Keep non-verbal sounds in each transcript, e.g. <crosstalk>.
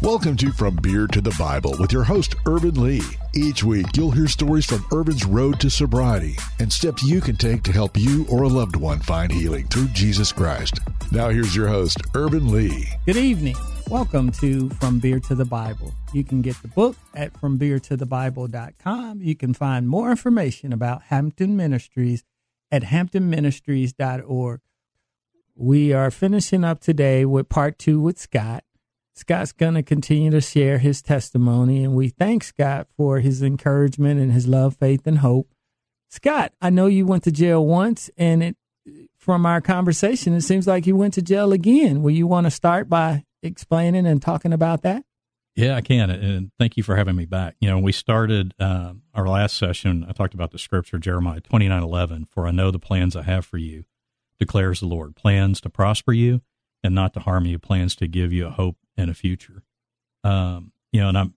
Welcome to From Beer to the Bible with your host, Ervin Lee. Each week, you'll hear stories from Ervin's road to sobriety and steps you can take to help you or a loved one find healing through Jesus Christ. Now, here's your host, Ervin Lee. Good evening. Welcome to From Beer to the Bible. You can get the book at FromBeerToTheBible.com. You can find more information about Hampton Ministries at hamptonministries.org. We are finishing up today with part two with Scott. Scott's going to continue to share his testimony, and we thank Scott for his encouragement and his love, faith, and hope. Scott, I know you went to jail once, and it, from our conversation, it seems like you went to jail again. Will you want to start by explaining and talking about that? Yeah, I can. And thank you for having me back. You know, we started uh, our last session. I talked about the scripture, Jeremiah twenty nine eleven. For I know the plans I have for you, declares the Lord plans to prosper you and not to harm you, plans to give you a hope and a future. Um, you know, and I'm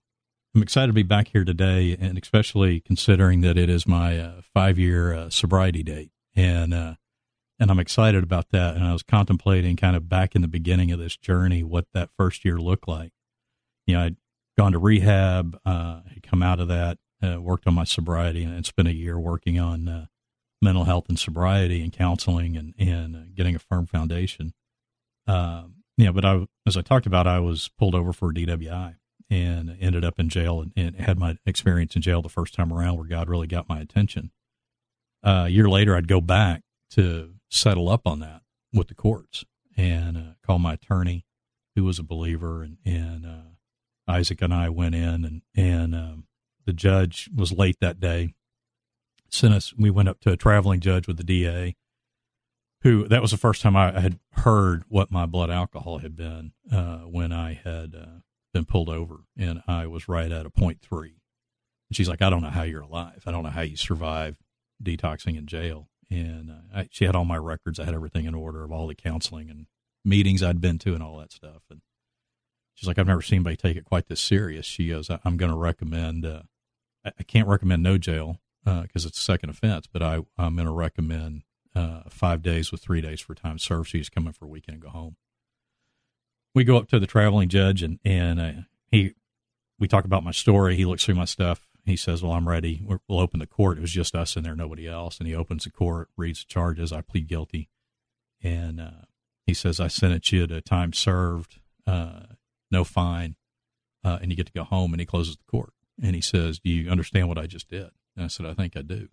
I'm excited to be back here today, and especially considering that it is my uh, five year uh, sobriety date, and uh, and I'm excited about that. And I was contemplating kind of back in the beginning of this journey what that first year looked like. You know, I'd gone to rehab, uh, had come out of that, uh, worked on my sobriety, and spent a year working on uh, mental health and sobriety and counseling and and getting a firm foundation. Um, yeah, but I, as I talked about, I was pulled over for DWI and ended up in jail and, and, had my experience in jail the first time around where God really got my attention. Uh, a year later, I'd go back to settle up on that with the courts and uh, call my attorney, who was a believer, and, and uh, Isaac and I went in, and and um, the judge was late that day. Sent us. We went up to a traveling judge with the DA, who that was the first time I had heard what my blood alcohol had been uh, when I had uh, been pulled over, and I was right at a point three. And she's like, "I don't know how you're alive. I don't know how you survive detoxing in jail." And uh, I, she had all my records. I had everything in order of all the counseling and meetings I'd been to and all that stuff. And she's like, "I've never seen anybody take it quite this serious." She goes, "I'm going to recommend. Uh, I can't recommend no jail because uh, it's a second offense, but I, I'm going to recommend." Uh, five days with three days for time served. So he's coming for a weekend and go home. We go up to the traveling judge and and uh, he we talk about my story. He looks through my stuff. He says, "Well, I'm ready. We'll open the court." It was just us in there, nobody else. And he opens the court, reads the charges. I plead guilty, and uh, he says, "I sentence you to time served, uh, no fine, uh, and you get to go home." And he closes the court and he says, "Do you understand what I just did?" And I said, "I think I do."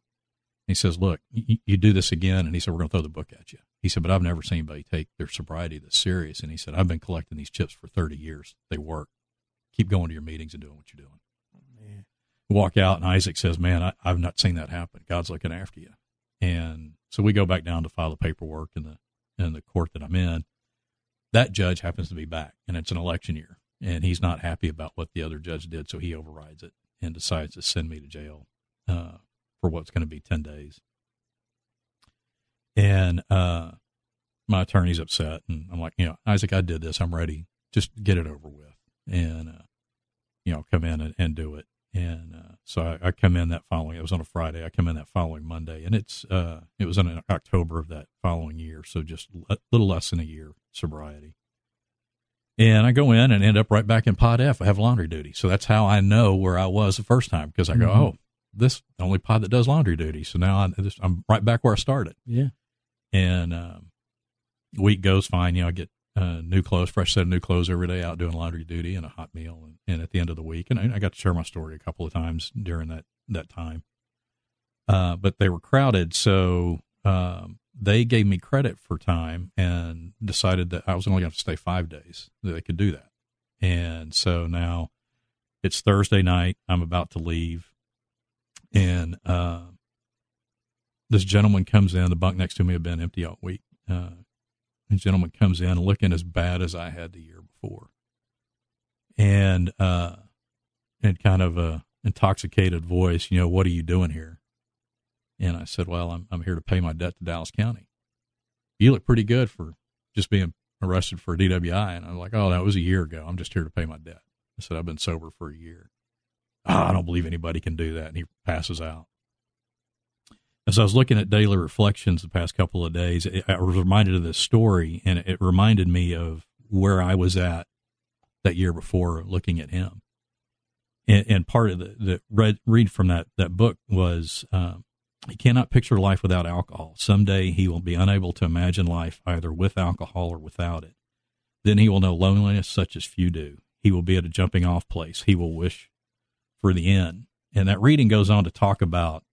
He says, "Look, you, you do this again," and he said, "We're going to throw the book at you." He said, "But I've never seen anybody take their sobriety this serious." And he said, "I've been collecting these chips for thirty years. They work. Keep going to your meetings and doing what you're doing." Oh, Walk out, and Isaac says, "Man, I, I've not seen that happen. God's looking after you." And so we go back down to file the paperwork in the in the court that I'm in. That judge happens to be back, and it's an election year, and he's not happy about what the other judge did, so he overrides it and decides to send me to jail uh, for what's going to be 10 days. And uh, my attorney's upset. And I'm like, you know, Isaac, I did this. I'm ready. Just get it over with. And, uh, you know, come in and, and do it. And uh, so I, I, come in that following. It was on a Friday. I come in that following Monday, and it's uh, it was in October of that following year. So just a little less than a year sobriety. And I go in and end up right back in Pod F. I have laundry duty, so that's how I know where I was the first time because I go, mm-hmm. oh, this only pod that does laundry duty. So now I just, I'm right back where I started. Yeah. And um, week goes fine. You know, I get uh, new clothes, fresh set of new clothes every day out doing laundry duty and a hot meal. And, and at the end of the week, and I, I, got to share my story a couple of times during that, that time. Uh, but they were crowded. So um, they gave me credit for time and decided that I was only going to stay five days, that they could do that. And so now it's Thursday night. I'm about to leave and uh, this gentleman comes in. The bunk next to me had been empty all week. Uh, the gentleman comes in looking as bad as I had the year before, and uh, kind of a intoxicated voice. You know, what are you doing here? And I said, well, I'm I'm here to pay my debt to Dallas County. You look pretty good for just being arrested for a DWI. And I'm like, oh, that was a year ago. I'm just here to pay my debt. I said, I've been sober for a year oh, I don't believe anybody can do that. And he passes out. As I was looking at daily reflections the past couple of days, I was reminded of this story, and it reminded me of where I was at that year before looking at him. And, and part of the, the read, read from that, that book was um, he cannot picture life without alcohol. Someday he will be unable to imagine life either with alcohol or without it. Then he will know loneliness such as few do. He will be at a jumping off place. He will wish for the end. And that reading goes on to talk about,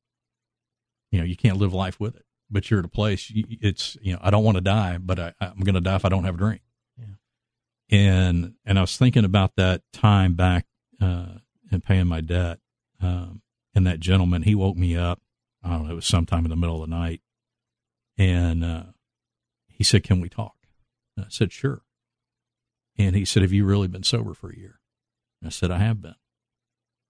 you know, you can't live life with it, but you're at a place. It's you know, I don't want to die, but I, I'm going to die if I don't have a drink. Yeah. And and I was thinking about that time back uh, and paying my debt. Um, and that gentleman, he woke me up. I don't know, it was sometime in the middle of the night, and uh, he said, "Can we talk?" And I said, "Sure." And he said, Have you really been sober for a year? And I said, I have been.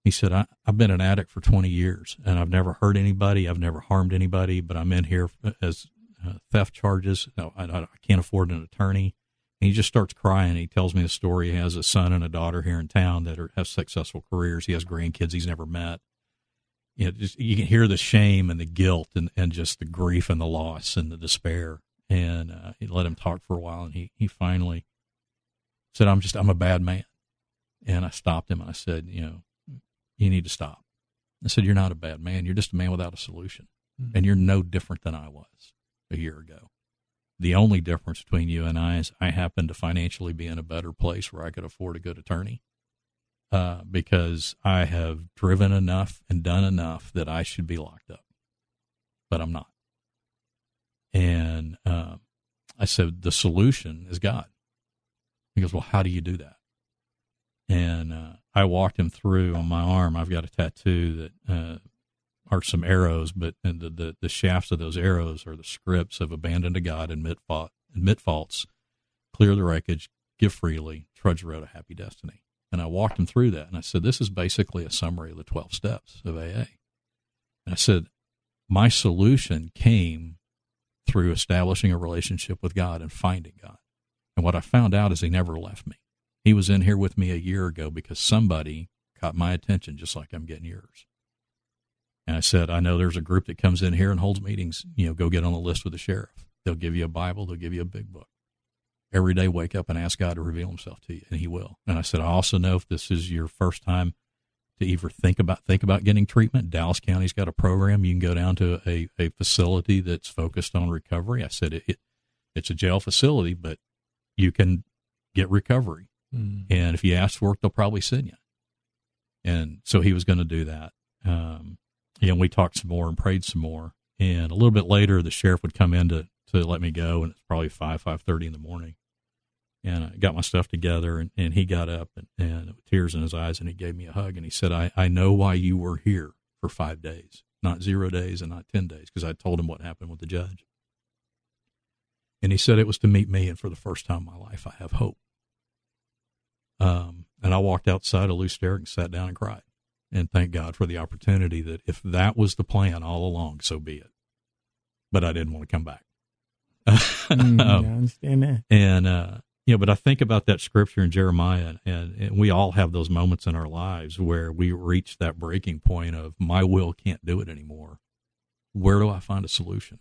He said, I, have been an addict for 20 years and I've never hurt anybody. I've never harmed anybody, but I'm in here as uh, theft charges. No, I, I, can't afford an attorney. And he just starts crying. He tells me a story. He has a son and a daughter here in town that are, have successful careers. He has grandkids he's never met. You know, just, you can hear the shame and the guilt and, and just the grief and the loss and the despair. And uh, he let him talk for a while and he, he finally said, I'm just, I'm a bad man. And I stopped him and I said, you know, you need to stop. I said, you're not a bad man. You're just a man without a solution. Mm-hmm. And you're no different than I was a year ago. The only difference between you and I is I happen to financially be in a better place where I could afford a good attorney uh, because I have driven enough and done enough that I should be locked up, but I'm not. And uh, I said, the solution is God. He goes, Well, how do you do that? And uh, I walked him through on my arm. I've got a tattoo that uh, are some arrows, but the, the, the, shafts of those arrows are the scripts of abandon to God, admit, fault, admit faults, clear the wreckage, give freely, trudge the road to happy destiny. And I walked him through that. And I said, This is basically a summary of the 12 steps of AA. And I said, My solution came through establishing a relationship with God and finding God. And what I found out is he never left me. He was in here with me a year ago because somebody caught my attention just like I'm getting yours. And I said, I know there's a group that comes in here and holds meetings. You know, go get on the list with the sheriff. They'll give you a Bible, they'll give you a big book. Every day, wake up and ask God to reveal himself to you, and he will. And I said, I also know if this is your first time to even think about think about getting treatment, Dallas County's got a program. You can go down to a, a facility that's focused on recovery. I said it, it it's a jail facility, but you can get recovery. Mm. And if you ask for it, they'll probably send you. And so he was going to do that. Um, and we talked some more and prayed some more. And a little bit later, the sheriff would come in to, to let me go. And it's probably five, five thirty in the morning. And I got my stuff together and, and he got up and, and with tears in his eyes and he gave me a hug and he said, I, I know why you were here for five days, not zero days and not 10 days. Cause I told him what happened with the judge. And he said it was to meet me, and for the first time in my life, I have hope. Um, and I walked outside of Lew Sterrett and sat down and cried, and thank God for the opportunity that if that was the plan all along, so be it. But I didn't want to come back. mm, <laughs> I understand that. And uh, you know, but I think about that scripture in Jeremiah, and, and we all have those moments in our lives where we reach that breaking point of my will can't do it anymore. Where do I find a solution?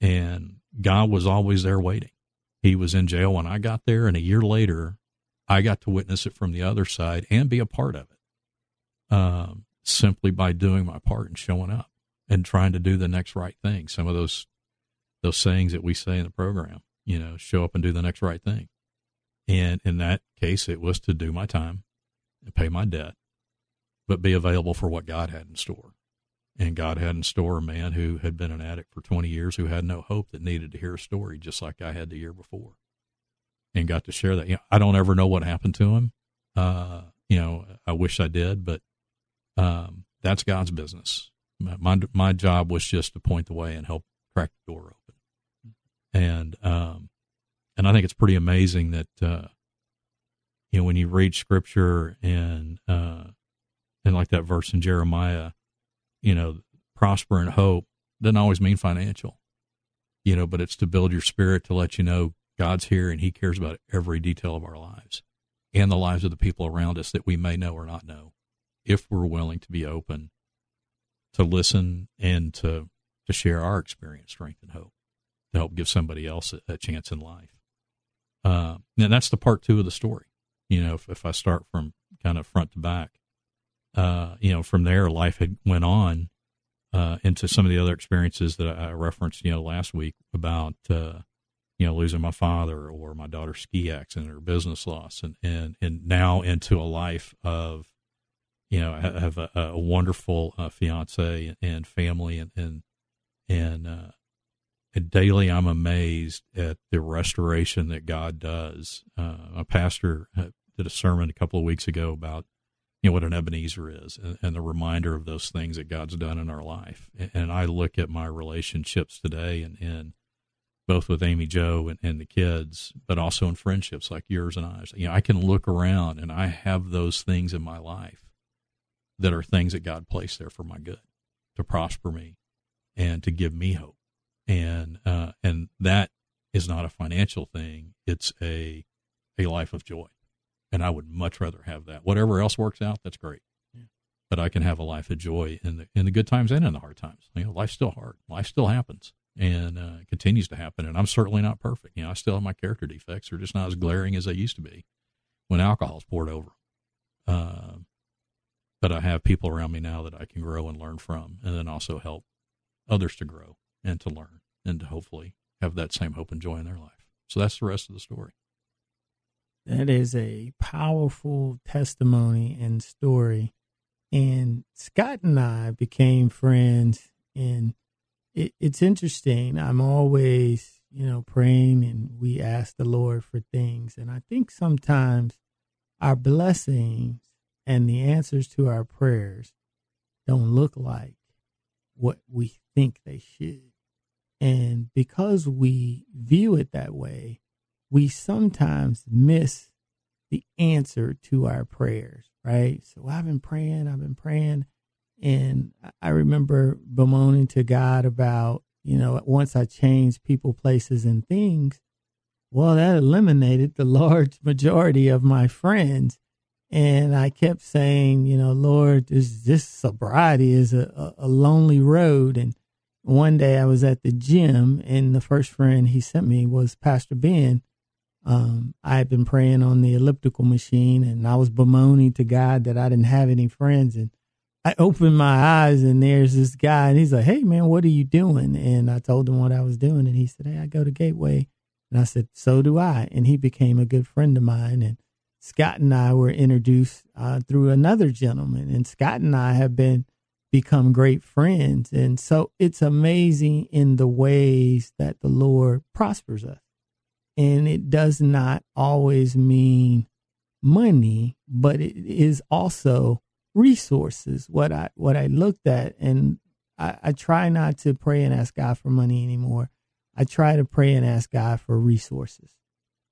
And God was always there waiting. He was in jail when I got there, and a year later, I got to witness it from the other side and be a part of it um, simply by doing my part and showing up and trying to do the next right thing. Some of those those sayings that we say in the program, you know, show up and do the next right thing. And in that case, it was to do my time and pay my debt, but be available for what God had in store. And God had in store a man who had been an addict for 20 years who had no hope that needed to hear a story just like I had the year before and got to share that. You know, I don't ever know what happened to him. Uh, you know, I wish I did, but um, that's God's business. My, my job was just to point the way and help crack the door open. And um, and I think it's pretty amazing that uh, you know when you read scripture and uh, and like that verse in Jeremiah you know, prosper and hope doesn't always mean financial, you know, but it's to build your spirit to let you know God's here and He cares about every detail of our lives and the lives of the people around us that we may know or not know, if we're willing to be open to listen and to to share our experience, strength, and hope to help give somebody else a, a chance in life. Uh, and that's the part two of the story. You know, if, if I start from kind of front to back, uh, you know, from there, life had went on uh, into some of the other experiences that I referenced, you know, last week about, uh, you know, losing my father or my daughter's ski accident or business loss, and and and now into a life of, you know, I have a, a wonderful uh, fiance and family, and and and, uh, and daily I'm amazed at the restoration that God does. Uh, a pastor uh, did a sermon a couple of weeks ago about you know what an Ebenezer is and, and, the reminder of those things that God's done in our life. And, and I look at my relationships today and, and both with Amy Joe and, and, the kids, but also in friendships like yours and ours. You know, I can look around and I have those things in my life that are things that God placed there for my good, to prosper me and to give me hope. And uh, and that is not a financial thing. It's a a life of joy and I would much rather have that. Whatever else works out, that's great. Yeah. But I can have a life of joy in the in the good times and in the hard times. You know, life's still hard. Life still happens and uh, continues to happen. And I'm certainly not perfect. You know, I still have my character defects. They're just not as glaring as they used to be when alcohol's poured over. Uh, but I have people around me now that I can grow and learn from, and then also help others to grow and to learn and to hopefully have that same hope and joy in their life. So that's the rest of the story. That is a powerful testimony and story. And Scott and I became friends, and it, it's interesting. I'm always, you know, praying, and we ask the Lord for things. And I think sometimes our blessings and the answers to our prayers don't look like what we think they should. And because we view it that way, we sometimes miss the answer to our prayers, right? So I've been praying, I've been praying. And I remember bemoaning to God about, you know, once I changed people, places, and things, well, that eliminated the <laughs> large majority of my friends. And I kept saying, you know, Lord, this, this sobriety is a, a lonely road. And one day I was at the gym, and the first friend he sent me was Pastor Ben um, I had been praying on the elliptical machine and I was bemoaning to God that I didn't have any friends. And I opened my eyes and there's this guy and he's like, Hey man, what are you doing? And I told him what I was doing. And he said, Hey, I go to Gateway. And I said, So do I. And he became a good friend of mine. And Scott and I were introduced uh, through another gentleman. And Scott and I have been become great friends. And so it's amazing in the ways that the Lord prospers us and it does not always mean money, but it is also resources. What I what I looked at, and I, I try not to pray and ask God for money anymore. I try to pray and ask God for resources.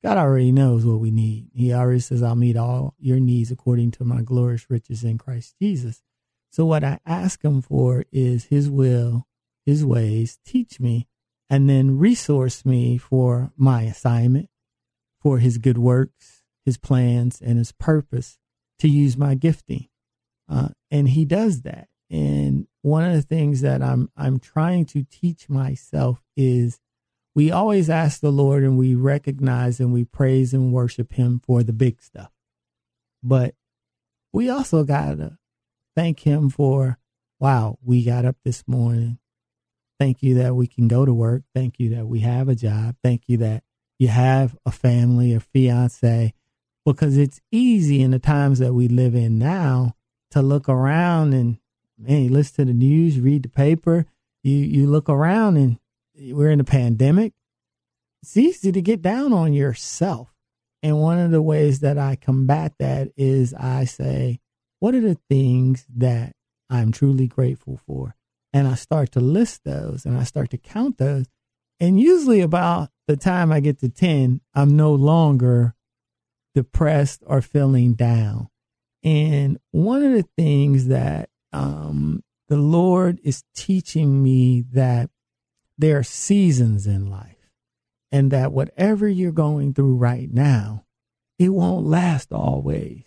God already knows what we need. He already says, I'll meet all your needs according to my glorious riches in Christ Jesus. So, what I ask Him for is His will, His ways. Teach me and then resource me for my assignment, for his good works, his plans, and his purpose to use my gifting. Uh, and he does that. And one of the things that I'm I'm trying to teach myself is we always ask the Lord and we recognize and we praise and worship him for the big stuff. But we also got to thank him for wow, we got up this morning. Thank you that we can go to work. Thank you that we have a job. Thank you that you have a family, a fiance, because it's easy in the times that we live in now to look around and man, you listen to the news, read the paper, you you look around and we're in a pandemic. It's easy to get down on yourself. And one of the ways that I combat that is I say, what are the things that I'm truly grateful for? and I start to list those and I start to count those. And usually about the time I get to 10, I'm no longer depressed or feeling down. And one of the things that um, the Lord is teaching me that there are seasons in life and that whatever you're going through right now, it won't last always.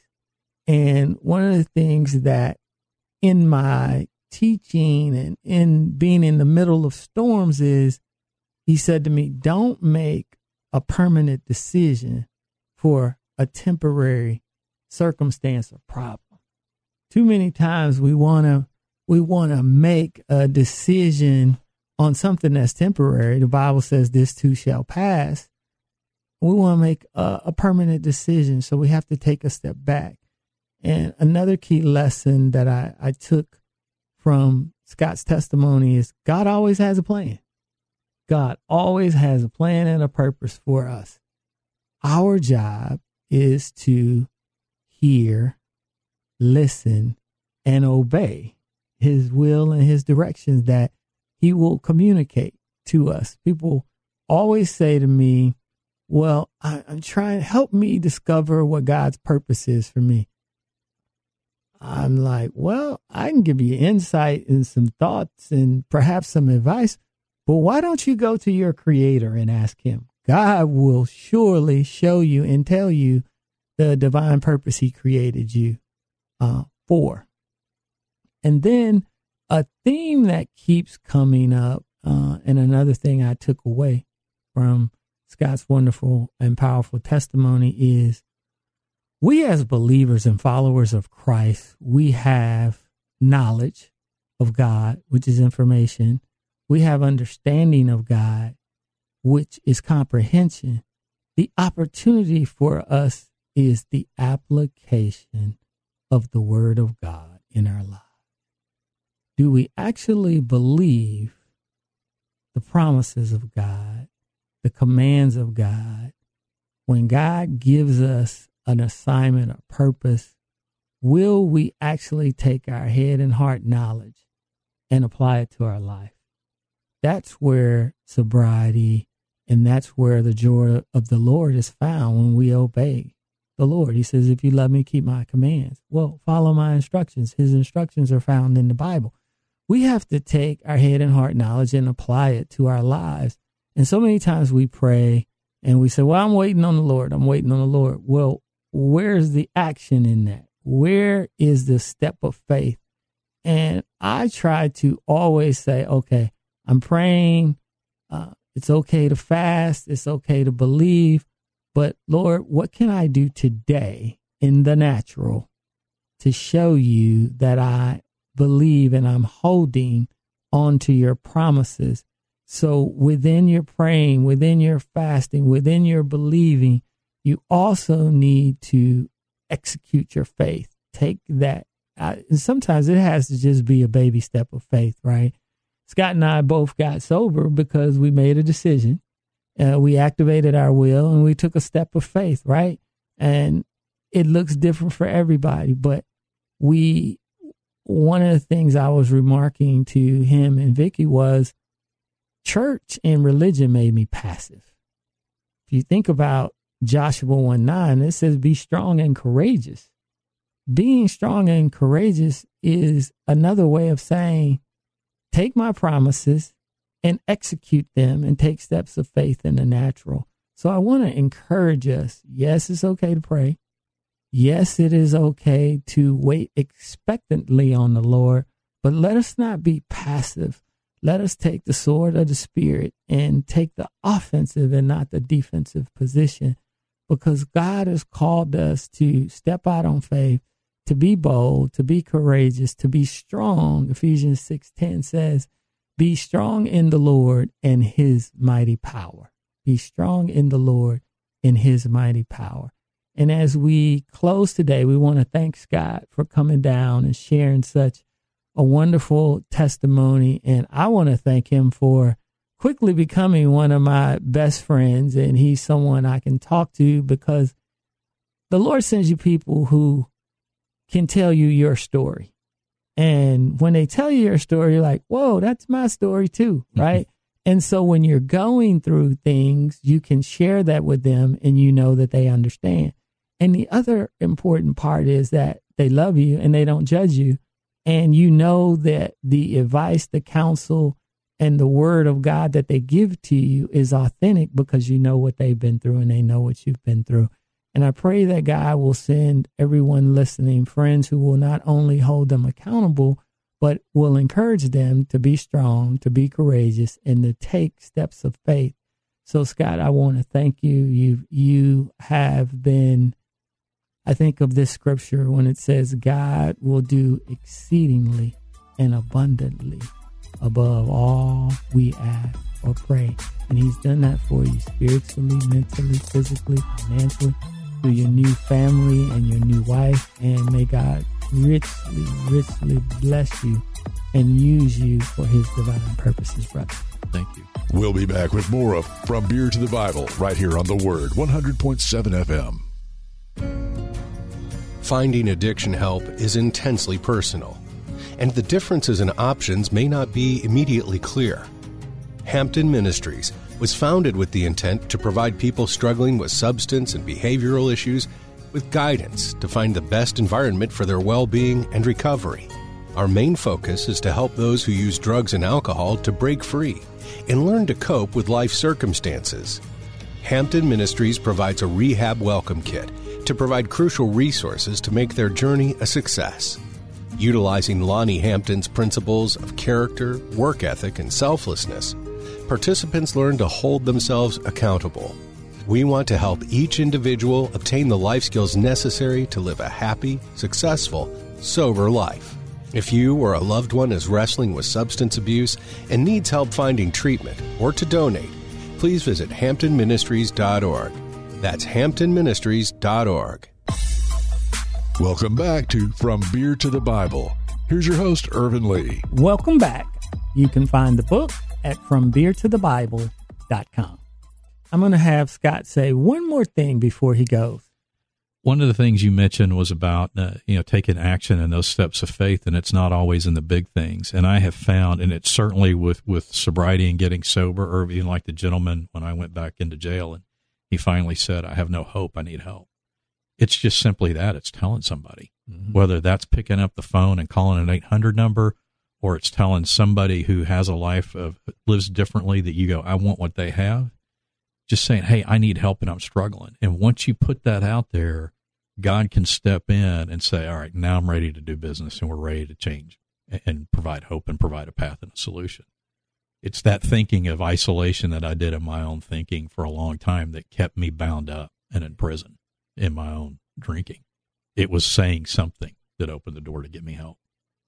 And one of the things that in my teaching and in being in the middle of storms is he said to me, don't make a permanent decision for a temporary circumstance or problem. Too many times we want to we want to make a decision on something that's temporary. The Bible says this too shall pass. We want to make a, a permanent decision, so we have to take a step back. And another key lesson that I, I took from Scott's testimony is God always has a plan. God always has a plan and a purpose for us. Our job is to hear, listen, and obey his will and his directions that he will communicate to us. People always say to me, Well, I, am trying, help me discover what God's purpose is for me. I'm like, Well, I can give you insight and some thoughts and perhaps some advice, but why don't you go to your creator and ask him? God will surely show you and tell you the divine purpose he created you uh, for. And then a theme that keeps coming up, uh, and another thing I took away from Scott's wonderful and powerful testimony is we as believers and followers of Christ, we have knowledge of God, which is information. We have understanding of God, which is comprehension. The opportunity for us is the application of the Word of God in our lives do we actually believe the promises of God, the commands of God? When God gives us an assignment, or purpose, will we actually take our head and heart knowledge and apply it to our life? That's where sobriety and that's where the joy of the Lord is found when we obey the Lord. He says, If you love me, keep my commands. Well, follow my instructions. His instructions are found in the Bible we have to take our head and heart knowledge and apply it to our lives. And so many times we pray and we say, Well, I'm waiting on the Lord. I'm waiting on the Lord. Well, where's the action in that? Where is the step of faith? And I try to always say, Okay, I'm praying. Uh, it's okay to fast. It's okay to believe. But Lord, what can I do today in the natural to show you that I believe and I'm holding on to your promises. So within your praying, within your fasting, within your believing, you also need to execute your faith. Take that. Uh, and sometimes it has to just be a baby step of faith, right? Scott and I both got sober because we made a decision. Uh, we activated our will and we took a step of faith, right? And it looks different for everybody, but we one of the things I was remarking to him and Vicky was church and religion made me passive. If you think about Joshua 1 9, it says, Be strong and courageous. Being strong and courageous is another way of saying, Take my promises and execute them and take steps of faith in the natural. So I want to encourage us. Yes, it's okay to pray. Yes, it is okay to wait expectantly on the Lord, but let us not be passive. Let us take the sword of the Spirit and take the offensive and not the defensive position because God has called us to step out on faith, to be bold, to be courageous, to be strong. Ephesians 6:10 says, "Be strong in the Lord and his mighty power." Be strong in the Lord and his mighty power. And as we close today, we want to thank Scott for coming down and sharing such a wonderful testimony. And I want to thank him for quickly becoming one of my best friends. And he's someone I can talk to because the Lord sends you people who can tell you your story. And when they tell you your story, you're like, whoa, that's my story too, mm-hmm. right? And so when you're going through things, you can share that with them and you know that they understand. And the other important part is that they love you and they don't judge you. And you know that the advice, the counsel, and the word of God that they give to you is authentic because you know what they've been through and they know what you've been through. And I pray that God will send everyone listening friends who will not only hold them accountable, but will encourage them to be strong, to be courageous, and to take steps of faith. So, Scott, I want to thank you. You you have been I think of this scripture when it says, God will do exceedingly and abundantly above all we ask or pray. And He's done that for you spiritually, mentally, physically, financially, through your new family and your new wife. And may God richly, richly bless you and use you for His divine purposes, brother. Thank you. We'll be back with more of From Beer to the Bible right here on The Word 100.7 FM. Finding addiction help is intensely personal, and the differences in options may not be immediately clear. Hampton Ministries was founded with the intent to provide people struggling with substance and behavioral issues with guidance to find the best environment for their well being and recovery. Our main focus is to help those who use drugs and alcohol to break free and learn to cope with life circumstances. Hampton Ministries provides a rehab welcome kit to provide crucial resources to make their journey a success. Utilizing Lonnie Hampton's principles of character, work ethic, and selflessness, participants learn to hold themselves accountable. We want to help each individual obtain the life skills necessary to live a happy, successful, sober life. If you or a loved one is wrestling with substance abuse and needs help finding treatment or to donate, please visit hamptonministries.org. That's hamptonministries.org. Welcome back to From Beer to the Bible. Here's your host, Ervin Lee. Welcome back. You can find the book at FromBeerToTheBible.com. I'm going to have Scott say one more thing before he goes. One of the things you mentioned was about uh, you know taking action and those steps of faith, and it's not always in the big things. And I have found, and it's certainly with with sobriety and getting sober, or even like the gentleman when I went back into jail, and he finally said, "I have no hope. I need help." It's just simply that it's telling somebody, mm-hmm. whether that's picking up the phone and calling an 800 number, or it's telling somebody who has a life of lives differently that you go, "I want what they have." Just saying, "Hey, I need help and I'm struggling." And once you put that out there God can step in and say, all right, now I'm ready to do business and we're ready to change and provide hope and provide a path and a solution. It's that thinking of isolation that I did in my own thinking for a long time that kept me bound up and in prison in my own drinking. It was saying something that opened the door to get me help.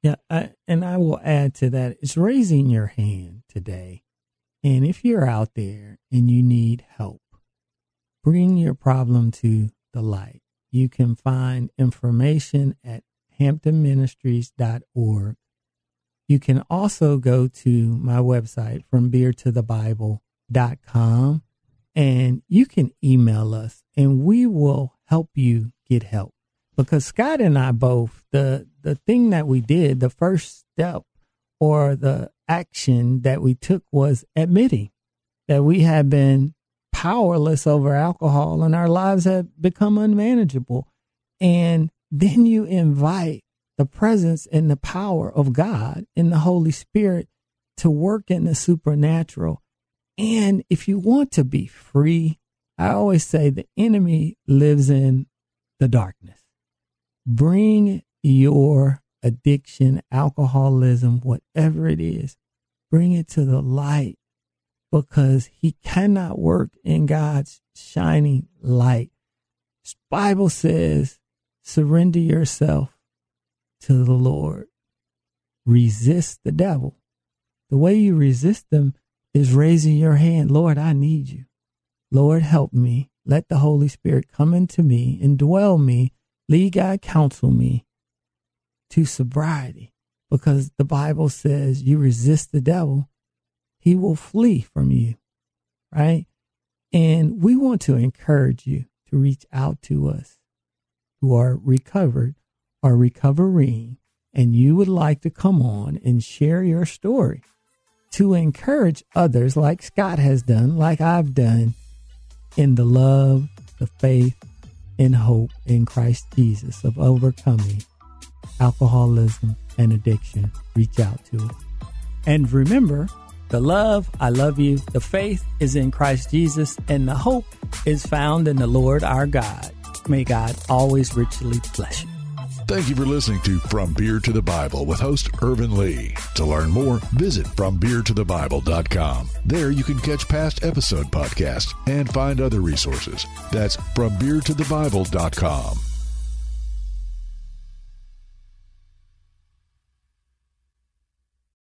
Yeah, I, and I will add to that it's raising your hand today. And if you're out there and you need help, bring your problem to the light you can find information at hamptonministries.org. You can also go to my website from beer to the bible.com and you can email us and we will help you get help. Because Scott and I both, the, the thing that we did, the first step or the action that we took was admitting that we had been powerless over alcohol and our lives had become unmanageable. And then you invite the presence and the power of God and the Holy Spirit to work in the supernatural. And if you want to be free, I always say the enemy lives in the darkness. Bring your addiction, alcoholism, whatever it is, bring it to the light because he cannot work in God's shining light. Bible says, surrender yourself to the Lord. Resist the devil. The way you resist them is raising your hand. Lord, I need you. Lord, help me. Let the Holy Spirit come into me, indwell me, lead God, counsel me to sobriety. Because the Bible says you resist the devil he will flee from you, right? And we want to encourage you to reach out to us who are recovered or recovering, and you would like to come on and share your story to encourage others, like Scott has done, like I've done, in the love, the faith, and hope in Christ Jesus of overcoming alcoholism and addiction. Reach out to us. And remember, the love, I love you. The faith is in Christ Jesus, and the hope is found in the Lord our God. May God always richly bless you. Thank you for listening to From Beer to the Bible with host Ervin Lee. To learn more, visit FromBeerToTheBible.com. There you can catch past episode podcasts and find other resources. That's FromBeerToTheBible.com.